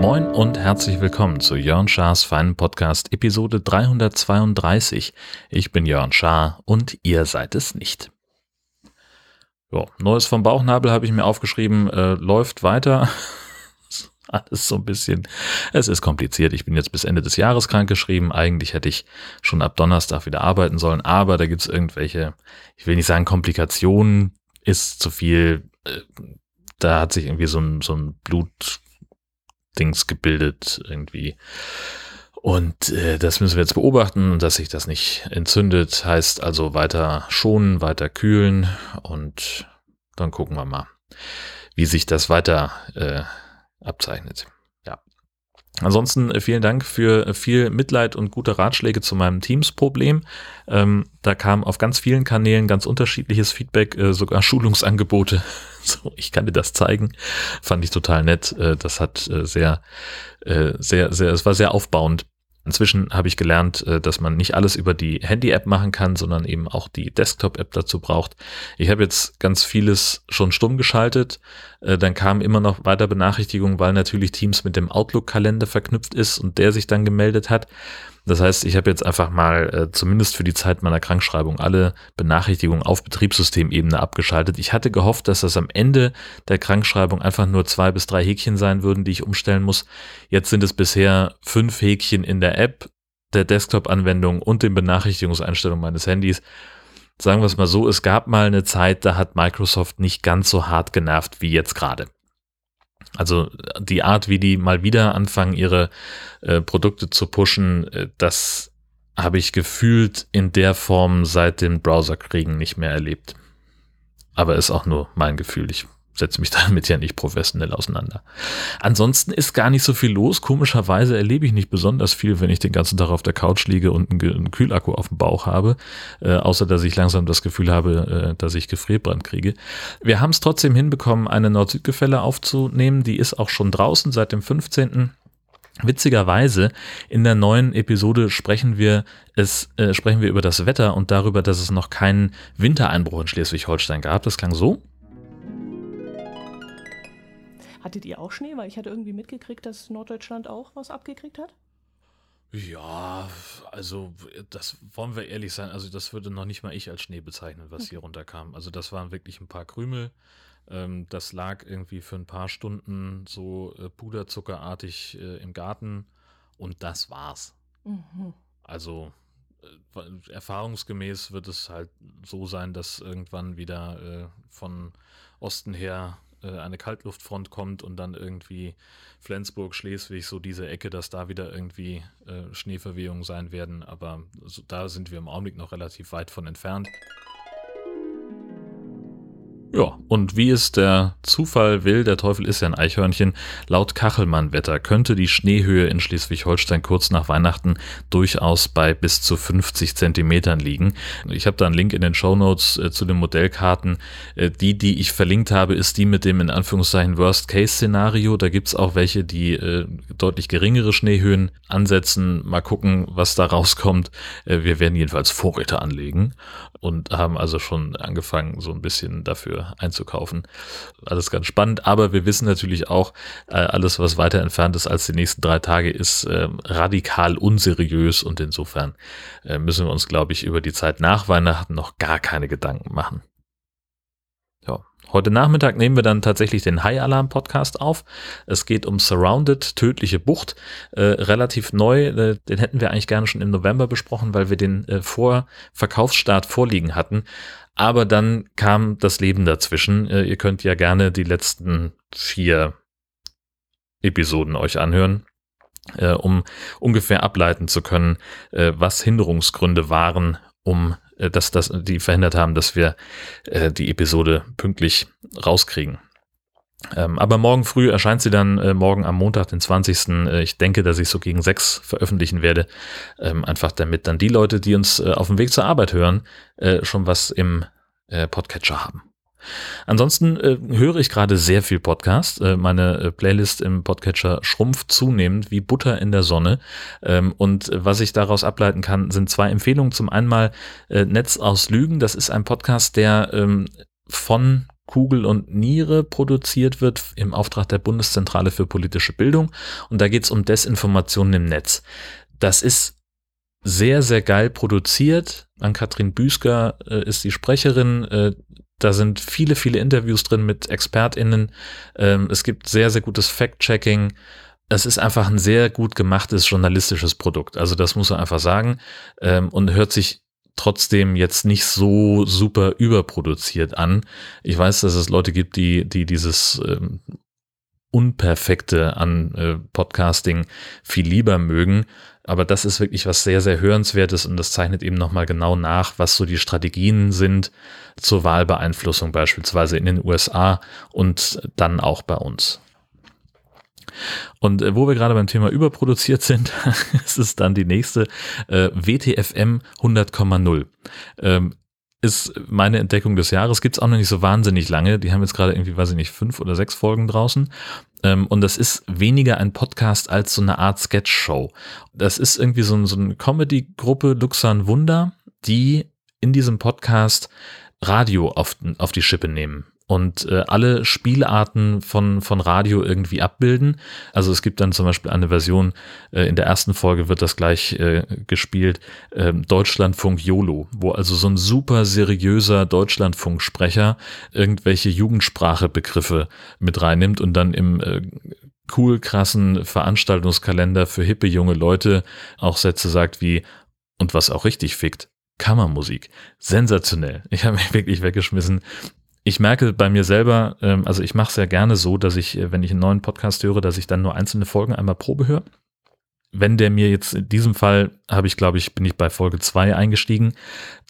Moin und herzlich willkommen zu Jörn Schars feinen Podcast Episode 332. Ich bin Jörn Schaar und ihr seid es nicht. Ja, Neues vom Bauchnabel habe ich mir aufgeschrieben, äh, läuft weiter. Alles so ein bisschen. Es ist kompliziert. Ich bin jetzt bis Ende des Jahres krankgeschrieben. Eigentlich hätte ich schon ab Donnerstag wieder arbeiten sollen, aber da gibt es irgendwelche, ich will nicht sagen Komplikationen, ist zu viel. Äh, da hat sich irgendwie so ein, so ein Blutdings gebildet irgendwie. Und äh, das müssen wir jetzt beobachten, dass sich das nicht entzündet. Heißt also weiter schonen, weiter kühlen und dann gucken wir mal, wie sich das weiter äh, abzeichnet. Ja. Ansonsten äh, vielen Dank für äh, viel Mitleid und gute Ratschläge zu meinem Teams-Problem. Ähm, da kam auf ganz vielen Kanälen ganz unterschiedliches Feedback, äh, sogar Schulungsangebote. So, ich kann dir das zeigen. Fand ich total nett. Äh, das hat äh, sehr, äh, sehr, sehr, es war sehr aufbauend. Inzwischen habe ich gelernt, äh, dass man nicht alles über die Handy-App machen kann, sondern eben auch die Desktop-App dazu braucht. Ich habe jetzt ganz vieles schon stumm geschaltet. Äh, dann kamen immer noch weiter Benachrichtigungen, weil natürlich Teams mit dem Outlook-Kalender verknüpft ist und der sich dann gemeldet hat. Das heißt, ich habe jetzt einfach mal äh, zumindest für die Zeit meiner Krankschreibung alle Benachrichtigungen auf Betriebssystemebene abgeschaltet. Ich hatte gehofft, dass das am Ende der Krankschreibung einfach nur zwei bis drei Häkchen sein würden, die ich umstellen muss. Jetzt sind es bisher fünf Häkchen in der App, der Desktop-Anwendung und den Benachrichtigungseinstellungen meines Handys. Sagen wir es mal so, es gab mal eine Zeit, da hat Microsoft nicht ganz so hart genervt wie jetzt gerade. Also die Art, wie die mal wieder anfangen, ihre äh, Produkte zu pushen, äh, das habe ich gefühlt in der Form seit den Browserkriegen nicht mehr erlebt. Aber ist auch nur mein Gefühl. Ich setze mich damit ja nicht professionell auseinander. Ansonsten ist gar nicht so viel los. Komischerweise erlebe ich nicht besonders viel, wenn ich den ganzen Tag auf der Couch liege und einen, Kühlakku auf dem Bauch habe, äh, außer dass ich langsam das Gefühl habe, äh, dass ich Gefrierbrand kriege. Wir haben es trotzdem hinbekommen, eine Nord-Süd-Gefälle aufzunehmen. Die ist auch schon draußen seit dem 15. Witzigerweise in der neuen Episode sprechen wir es äh, sprechen wir über das Wetter und darüber, dass es noch keinen Wintereinbruch in Schleswig-Holstein gab. Das klang so. Hattet ihr auch Schnee? Weil ich hatte irgendwie mitgekriegt, dass Norddeutschland auch was abgekriegt hat. Ja, also das wollen wir ehrlich sein. Also das würde noch nicht mal ich als Schnee bezeichnen, was okay. hier runterkam. Also das waren wirklich ein paar Krümel. Ähm, das lag irgendwie für ein paar Stunden so äh, puderzuckerartig äh, im Garten und das war's. Mhm. Also äh, erfahrungsgemäß wird es halt so sein, dass irgendwann wieder äh, von Osten her äh, eine Kaltluftfront kommt und dann irgendwie Flensburg, Schleswig, so diese Ecke, dass da wieder irgendwie äh, Schneeverwehungen sein werden. Aber da sind wir im Augenblick noch relativ weit von entfernt. Ja, und wie es der Zufall will, der Teufel ist ja ein Eichhörnchen, laut Kachelmann-Wetter könnte die Schneehöhe in Schleswig-Holstein kurz nach Weihnachten durchaus bei bis zu 50 Zentimetern liegen. Ich habe da einen Link in den Shownotes äh, zu den Modellkarten. Äh, die, die ich verlinkt habe, ist die mit dem in Anführungszeichen Worst-Case-Szenario. Da gibt's auch welche, die äh, deutlich geringere Schneehöhen ansetzen. Mal gucken, was da rauskommt. Äh, wir werden jedenfalls Vorräte anlegen und haben also schon angefangen, so ein bisschen dafür einzukaufen. Alles ganz spannend, aber wir wissen natürlich auch, äh, alles, was weiter entfernt ist als die nächsten drei Tage, ist äh, radikal unseriös und insofern äh, müssen wir uns, glaube ich, über die Zeit nach Weihnachten noch gar keine Gedanken machen. Heute Nachmittag nehmen wir dann tatsächlich den High Alarm Podcast auf. Es geht um Surrounded, tödliche Bucht. Äh, relativ neu, äh, den hätten wir eigentlich gerne schon im November besprochen, weil wir den äh, vor Verkaufsstart vorliegen hatten. Aber dann kam das Leben dazwischen. Äh, ihr könnt ja gerne die letzten vier Episoden euch anhören, äh, um ungefähr ableiten zu können, äh, was Hinderungsgründe waren, um äh, dass, dass die verhindert haben, dass wir äh, die Episode pünktlich rauskriegen. Ähm, aber morgen früh erscheint sie dann, äh, morgen am Montag, den 20. Äh, ich denke, dass ich so gegen sechs veröffentlichen werde. Ähm, einfach damit dann die Leute, die uns äh, auf dem Weg zur Arbeit hören, äh, schon was im äh, Podcatcher haben. Ansonsten äh, höre ich gerade sehr viel Podcast. Äh, meine äh, Playlist im Podcatcher schrumpft zunehmend wie Butter in der Sonne. Ähm, und was ich daraus ableiten kann, sind zwei Empfehlungen. Zum einen mal äh, Netz aus Lügen. Das ist ein Podcast, der ähm, von Kugel und Niere produziert wird im Auftrag der Bundeszentrale für politische Bildung. Und da geht es um Desinformationen im Netz. Das ist sehr, sehr geil produziert. An Katrin Büsker äh, ist die Sprecherin. Äh, da sind viele, viele Interviews drin mit ExpertInnen. Ähm, es gibt sehr, sehr gutes Fact-Checking. Es ist einfach ein sehr gut gemachtes journalistisches Produkt. Also das muss man einfach sagen. Ähm, und hört sich trotzdem jetzt nicht so super überproduziert an. Ich weiß, dass es Leute gibt, die, die dieses ähm, Unperfekte an äh, Podcasting viel lieber mögen. Aber das ist wirklich was sehr, sehr Hörenswertes und das zeichnet eben nochmal genau nach, was so die Strategien sind zur Wahlbeeinflussung beispielsweise in den USA und dann auch bei uns. Und äh, wo wir gerade beim Thema überproduziert sind, ist es dann die nächste äh, WTFM 100,0. Ähm, ist meine Entdeckung des Jahres. Gibt's auch noch nicht so wahnsinnig lange. Die haben jetzt gerade irgendwie, weiß ich nicht, fünf oder sechs Folgen draußen. Ähm, und das ist weniger ein Podcast als so eine Art Sketch-Show. Das ist irgendwie so, so eine Comedy-Gruppe Luxan Wunder, die in diesem Podcast Radio auf, auf die Schippe nehmen und äh, alle Spielarten von, von Radio irgendwie abbilden. Also es gibt dann zum Beispiel eine Version, äh, in der ersten Folge wird das gleich äh, gespielt, äh, Deutschlandfunk YOLO, wo also so ein super seriöser Deutschlandfunksprecher irgendwelche Jugendsprachebegriffe mit reinnimmt und dann im äh, cool krassen Veranstaltungskalender für hippe junge Leute auch Sätze sagt wie und was auch richtig fickt, Kammermusik. Sensationell. Ich habe mich wirklich weggeschmissen ich merke bei mir selber, ähm, also ich mache es ja gerne so, dass ich, äh, wenn ich einen neuen Podcast höre, dass ich dann nur einzelne Folgen einmal Probe höre. Wenn der mir jetzt in diesem Fall habe ich, glaube ich, bin ich bei Folge zwei eingestiegen.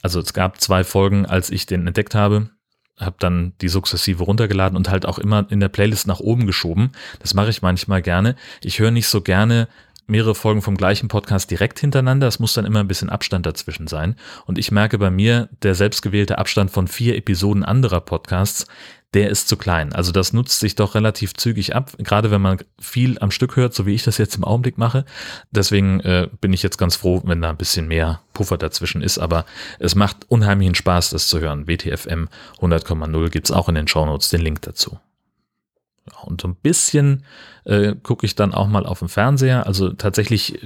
Also es gab zwei Folgen, als ich den entdeckt habe, habe dann die sukzessive runtergeladen und halt auch immer in der Playlist nach oben geschoben. Das mache ich manchmal gerne. Ich höre nicht so gerne mehrere Folgen vom gleichen Podcast direkt hintereinander. Es muss dann immer ein bisschen Abstand dazwischen sein. Und ich merke bei mir, der selbstgewählte Abstand von vier Episoden anderer Podcasts, der ist zu klein. Also das nutzt sich doch relativ zügig ab, gerade wenn man viel am Stück hört, so wie ich das jetzt im Augenblick mache. Deswegen äh, bin ich jetzt ganz froh, wenn da ein bisschen mehr Puffer dazwischen ist. Aber es macht unheimlichen Spaß, das zu hören. WTFM 100,0 gibt's auch in den Shownotes den Link dazu. Und so ein bisschen äh, gucke ich dann auch mal auf dem Fernseher. Also tatsächlich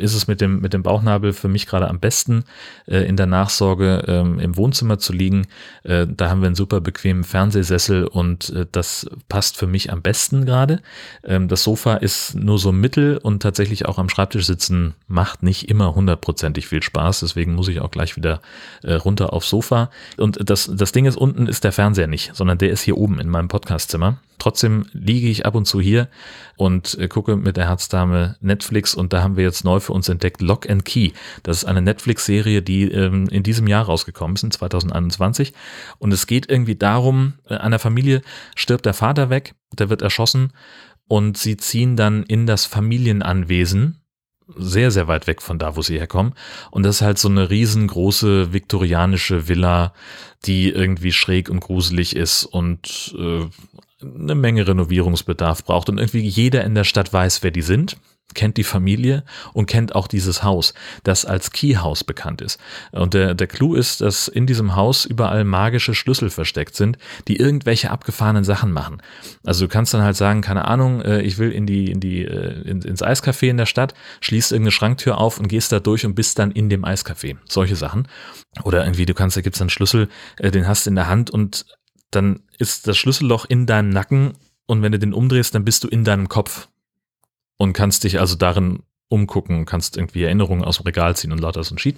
ist es mit dem, mit dem Bauchnabel für mich gerade am besten, äh, in der Nachsorge ähm, im Wohnzimmer zu liegen. Äh, da haben wir einen super bequemen Fernsehsessel und äh, das passt für mich am besten gerade. Ähm, das Sofa ist nur so mittel und tatsächlich auch am Schreibtisch sitzen macht nicht immer hundertprozentig viel Spaß. Deswegen muss ich auch gleich wieder äh, runter aufs Sofa. Und das, das Ding ist, unten ist der Fernseher nicht, sondern der ist hier oben in meinem Podcastzimmer. Trotzdem liege ich ab und zu hier und äh, gucke mit der Herzdame Netflix und da haben wir jetzt neu für uns entdeckt Lock and Key. Das ist eine Netflix-Serie, die ähm, in diesem Jahr rausgekommen ist, in 2021. Und es geht irgendwie darum, äh, einer Familie stirbt der Vater weg, der wird erschossen und sie ziehen dann in das Familienanwesen sehr, sehr weit weg von da, wo sie herkommen. Und das ist halt so eine riesengroße viktorianische Villa, die irgendwie schräg und gruselig ist und äh, eine Menge Renovierungsbedarf braucht und irgendwie jeder in der Stadt weiß, wer die sind, kennt die Familie und kennt auch dieses Haus, das als Keyhaus bekannt ist. Und der, der Clou ist, dass in diesem Haus überall magische Schlüssel versteckt sind, die irgendwelche abgefahrenen Sachen machen. Also du kannst dann halt sagen, keine Ahnung, äh, ich will in die, in die, äh, ins Eiscafé in der Stadt, schließt irgendeine Schranktür auf und gehst da durch und bist dann in dem Eiscafé. Solche Sachen. Oder irgendwie, du kannst, da gibt's einen Schlüssel, äh, den hast du in der Hand und dann ist das Schlüsselloch in deinem Nacken und wenn du den umdrehst, dann bist du in deinem Kopf und kannst dich also darin umgucken kannst irgendwie Erinnerungen aus dem Regal ziehen und lauter so ein Sheet.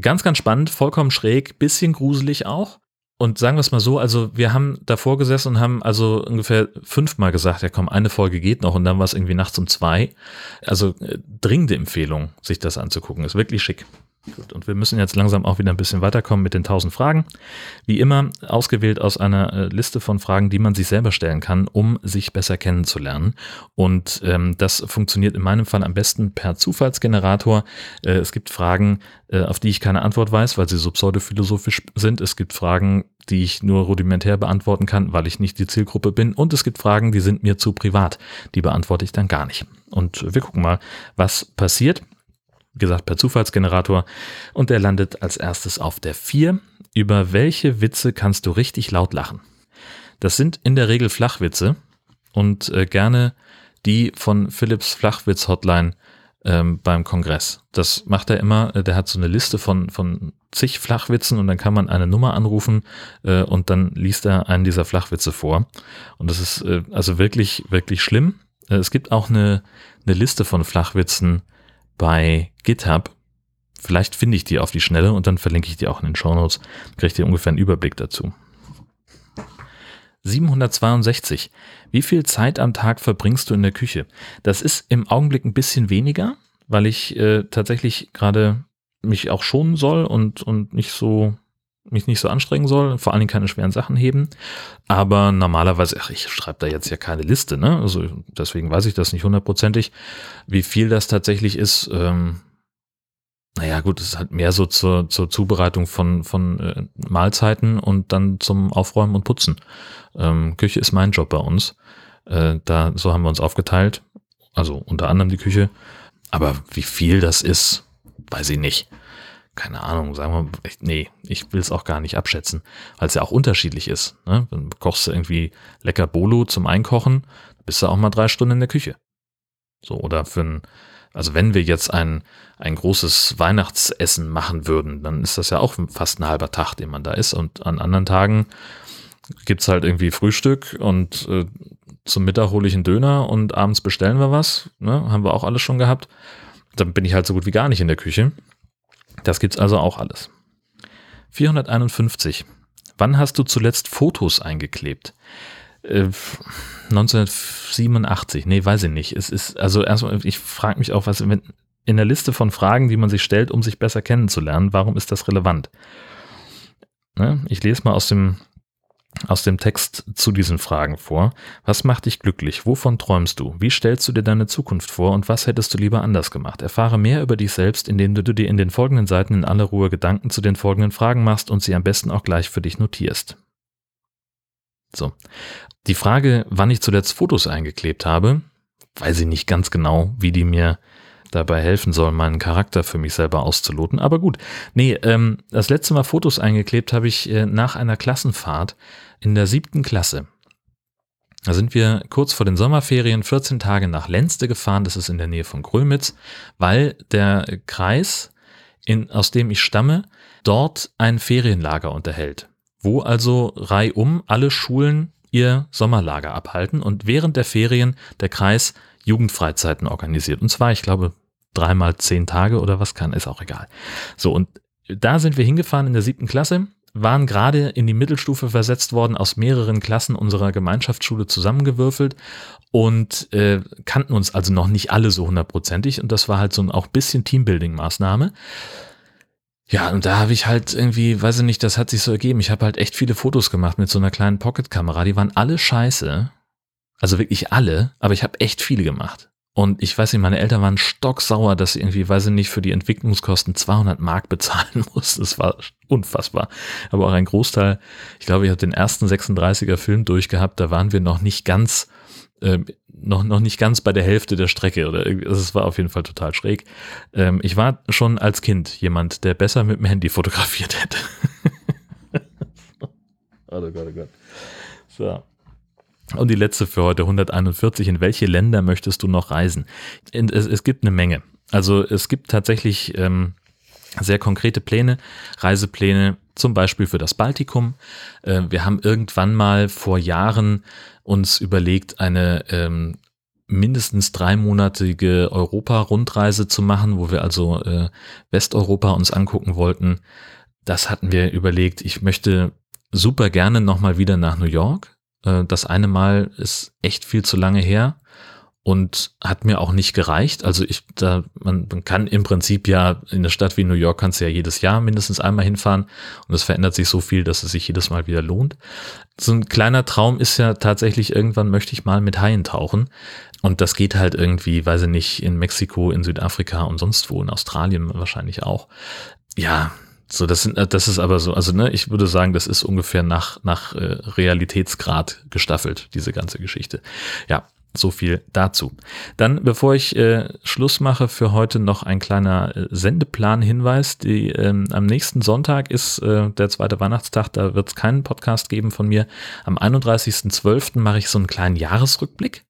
Ganz, ganz spannend, vollkommen schräg, bisschen gruselig auch. Und sagen wir es mal so, also wir haben davor gesessen und haben also ungefähr fünfmal gesagt, ja komm, eine Folge geht noch und dann war es irgendwie nachts um zwei. Also äh, dringende Empfehlung, sich das anzugucken, ist wirklich schick. Gut, und wir müssen jetzt langsam auch wieder ein bisschen weiterkommen mit den 1000 Fragen. Wie immer ausgewählt aus einer äh, Liste von Fragen, die man sich selber stellen kann, um sich besser kennenzulernen. Und ähm, das funktioniert in meinem Fall am besten per Zufallsgenerator. Äh, es gibt Fragen, äh, auf die ich keine Antwort weiß, weil sie so pseudophilosophisch sind. Es gibt Fragen, die ich nur rudimentär beantworten kann, weil ich nicht die Zielgruppe bin. Und es gibt Fragen, die sind mir zu privat. Die beantworte ich dann gar nicht. Und wir gucken mal, was passiert gesagt, per Zufallsgenerator. Und der landet als erstes auf der 4. Über welche Witze kannst du richtig laut lachen? Das sind in der Regel Flachwitze und äh, gerne die von Philips Flachwitz Hotline ähm, beim Kongress. Das macht er immer. Äh, der hat so eine Liste von, von zig Flachwitzen und dann kann man eine Nummer anrufen äh, und dann liest er einen dieser Flachwitze vor. Und das ist äh, also wirklich, wirklich schlimm. Äh, es gibt auch eine, eine Liste von Flachwitzen, bei GitHub. Vielleicht finde ich die auf die Schnelle und dann verlinke ich die auch in den Show Notes. Kriegt ihr ungefähr einen Überblick dazu. 762. Wie viel Zeit am Tag verbringst du in der Küche? Das ist im Augenblick ein bisschen weniger, weil ich äh, tatsächlich gerade mich auch schonen soll und, und nicht so mich nicht so anstrengen soll, vor allen Dingen keine schweren Sachen heben. Aber normalerweise, ach, ich schreibe da jetzt ja keine Liste, ne? Also deswegen weiß ich das nicht hundertprozentig, wie viel das tatsächlich ist. Ähm, naja, gut, es ist halt mehr so zur, zur Zubereitung von, von äh, Mahlzeiten und dann zum Aufräumen und Putzen. Ähm, Küche ist mein Job bei uns. Äh, da, so haben wir uns aufgeteilt. Also unter anderem die Küche. Aber wie viel das ist, weiß ich nicht keine Ahnung, sagen wir, nee, ich will es auch gar nicht abschätzen, weil es ja auch unterschiedlich ist. Ne? Dann kochst du irgendwie lecker Bolo zum Einkochen, bist du auch mal drei Stunden in der Küche. So, oder für ein, also wenn wir jetzt ein, ein großes Weihnachtsessen machen würden, dann ist das ja auch fast ein halber Tag, den man da ist. Und an anderen Tagen gibt's halt irgendwie Frühstück und äh, zum Mittag hole ich einen Döner und abends bestellen wir was. Ne? Haben wir auch alles schon gehabt. Dann bin ich halt so gut wie gar nicht in der Küche. Das gibt's also auch alles. 451. Wann hast du zuletzt Fotos eingeklebt? Äh, 1987. Nee, weiß ich nicht. Es ist, also erstmal, ich frage mich auch, was in der Liste von Fragen, die man sich stellt, um sich besser kennenzulernen, warum ist das relevant? Ne? Ich lese mal aus dem aus dem Text zu diesen Fragen vor. Was macht dich glücklich? Wovon träumst du? Wie stellst du dir deine Zukunft vor und was hättest du lieber anders gemacht? Erfahre mehr über dich selbst, indem du dir in den folgenden Seiten in aller Ruhe Gedanken zu den folgenden Fragen machst und sie am besten auch gleich für dich notierst. So. Die Frage, wann ich zuletzt Fotos eingeklebt habe, weiß ich nicht ganz genau, wie die mir dabei helfen soll, meinen Charakter für mich selber auszuloten. Aber gut, nee, ähm, das letzte Mal Fotos eingeklebt habe ich äh, nach einer Klassenfahrt in der siebten Klasse. Da sind wir kurz vor den Sommerferien 14 Tage nach Lenste gefahren, das ist in der Nähe von Grömitz, weil der Kreis, in, aus dem ich stamme, dort ein Ferienlager unterhält, wo also reihum alle Schulen ihr Sommerlager abhalten und während der Ferien der Kreis Jugendfreizeiten organisiert. Und zwar, ich glaube, dreimal zehn Tage oder was kann, ist auch egal. So, und da sind wir hingefahren in der siebten Klasse, waren gerade in die Mittelstufe versetzt worden, aus mehreren Klassen unserer Gemeinschaftsschule zusammengewürfelt und äh, kannten uns also noch nicht alle so hundertprozentig und das war halt so ein auch bisschen Teambuilding-Maßnahme. Ja, und da habe ich halt irgendwie, weiß ich nicht, das hat sich so ergeben. Ich habe halt echt viele Fotos gemacht mit so einer kleinen Pocket-Kamera. Die waren alle scheiße. Also wirklich alle, aber ich habe echt viele gemacht. Und ich weiß nicht, meine Eltern waren stocksauer, dass sie irgendwie, weiß ich nicht, für die Entwicklungskosten 200 Mark bezahlen mussten. Das war unfassbar. Aber auch ein Großteil, ich glaube, ich habe den ersten 36er Film durchgehabt, da waren wir noch nicht ganz, äh, noch, noch nicht ganz bei der Hälfte der Strecke oder also es war auf jeden Fall total schräg. Ähm, ich war schon als Kind jemand, der besser mit dem Handy fotografiert hätte. oh Gott, oh Gott. So. Und die letzte für heute, 141. In welche Länder möchtest du noch reisen? Es, es gibt eine Menge. Also es gibt tatsächlich ähm, sehr konkrete Pläne, Reisepläne, zum Beispiel für das Baltikum. Äh, wir haben irgendwann mal vor Jahren uns überlegt, eine ähm, mindestens dreimonatige Europa-Rundreise zu machen, wo wir also äh, Westeuropa uns angucken wollten. Das hatten wir überlegt. Ich möchte super gerne nochmal wieder nach New York. Äh, das eine Mal ist echt viel zu lange her. und hat mir auch nicht gereicht. Also ich, da, man, man kann im Prinzip ja in eine Stadt wie New York kannst du ja jedes Jahr mindestens einmal hinfahren und es verändert sich so viel, dass es sich jedes Mal wieder lohnt. So ein kleiner Traum ist ja tatsächlich, irgendwann möchte ich mal mit Haien tauchen. Und das geht halt irgendwie, weiß ich nicht, in Mexiko, in Südafrika und sonst wo, in Australien wahrscheinlich auch. Ja, so, das sind, das ist aber so, also ne, ich würde sagen, das ist ungefähr nach, nach äh, Realitätsgrad gestaffelt, diese ganze Geschichte. Ja, so viel dazu. Dann, bevor ich äh, Schluss mache für heute, noch ein kleiner äh, Sendeplan-Hinweis. Die, ähm, am nächsten Sonntag ist äh, der zweite Weihnachtstag, da wird es keinen Podcast geben von mir. Am 31.12. mache ich so einen kleinen Jahresrückblick.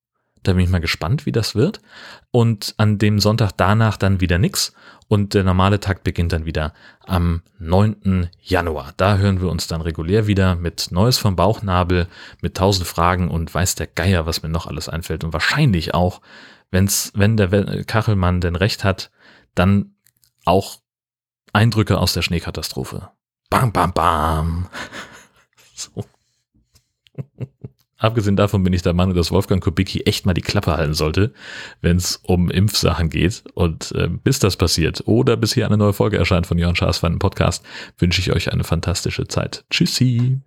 Da bin ich mal gespannt, wie das wird. Und an dem Sonntag danach dann wieder nix. Und der normale Tag beginnt dann wieder am 9. Januar. Da hören wir uns dann regulär wieder mit Neues vom Bauchnabel, mit tausend Fragen und weiß der Geier, was mir noch alles einfällt. Und wahrscheinlich auch, wenn's, wenn der Kachelmann denn recht hat, dann auch Eindrücke aus der Schneekatastrophe. Bam, bam, bam. So. Abgesehen davon bin ich der Meinung, dass Wolfgang Kubicki echt mal die Klappe halten sollte, wenn es um Impfsachen geht. Und äh, bis das passiert oder bis hier eine neue Folge erscheint von Jörn Schaas Podcast, wünsche ich euch eine fantastische Zeit. Tschüssi.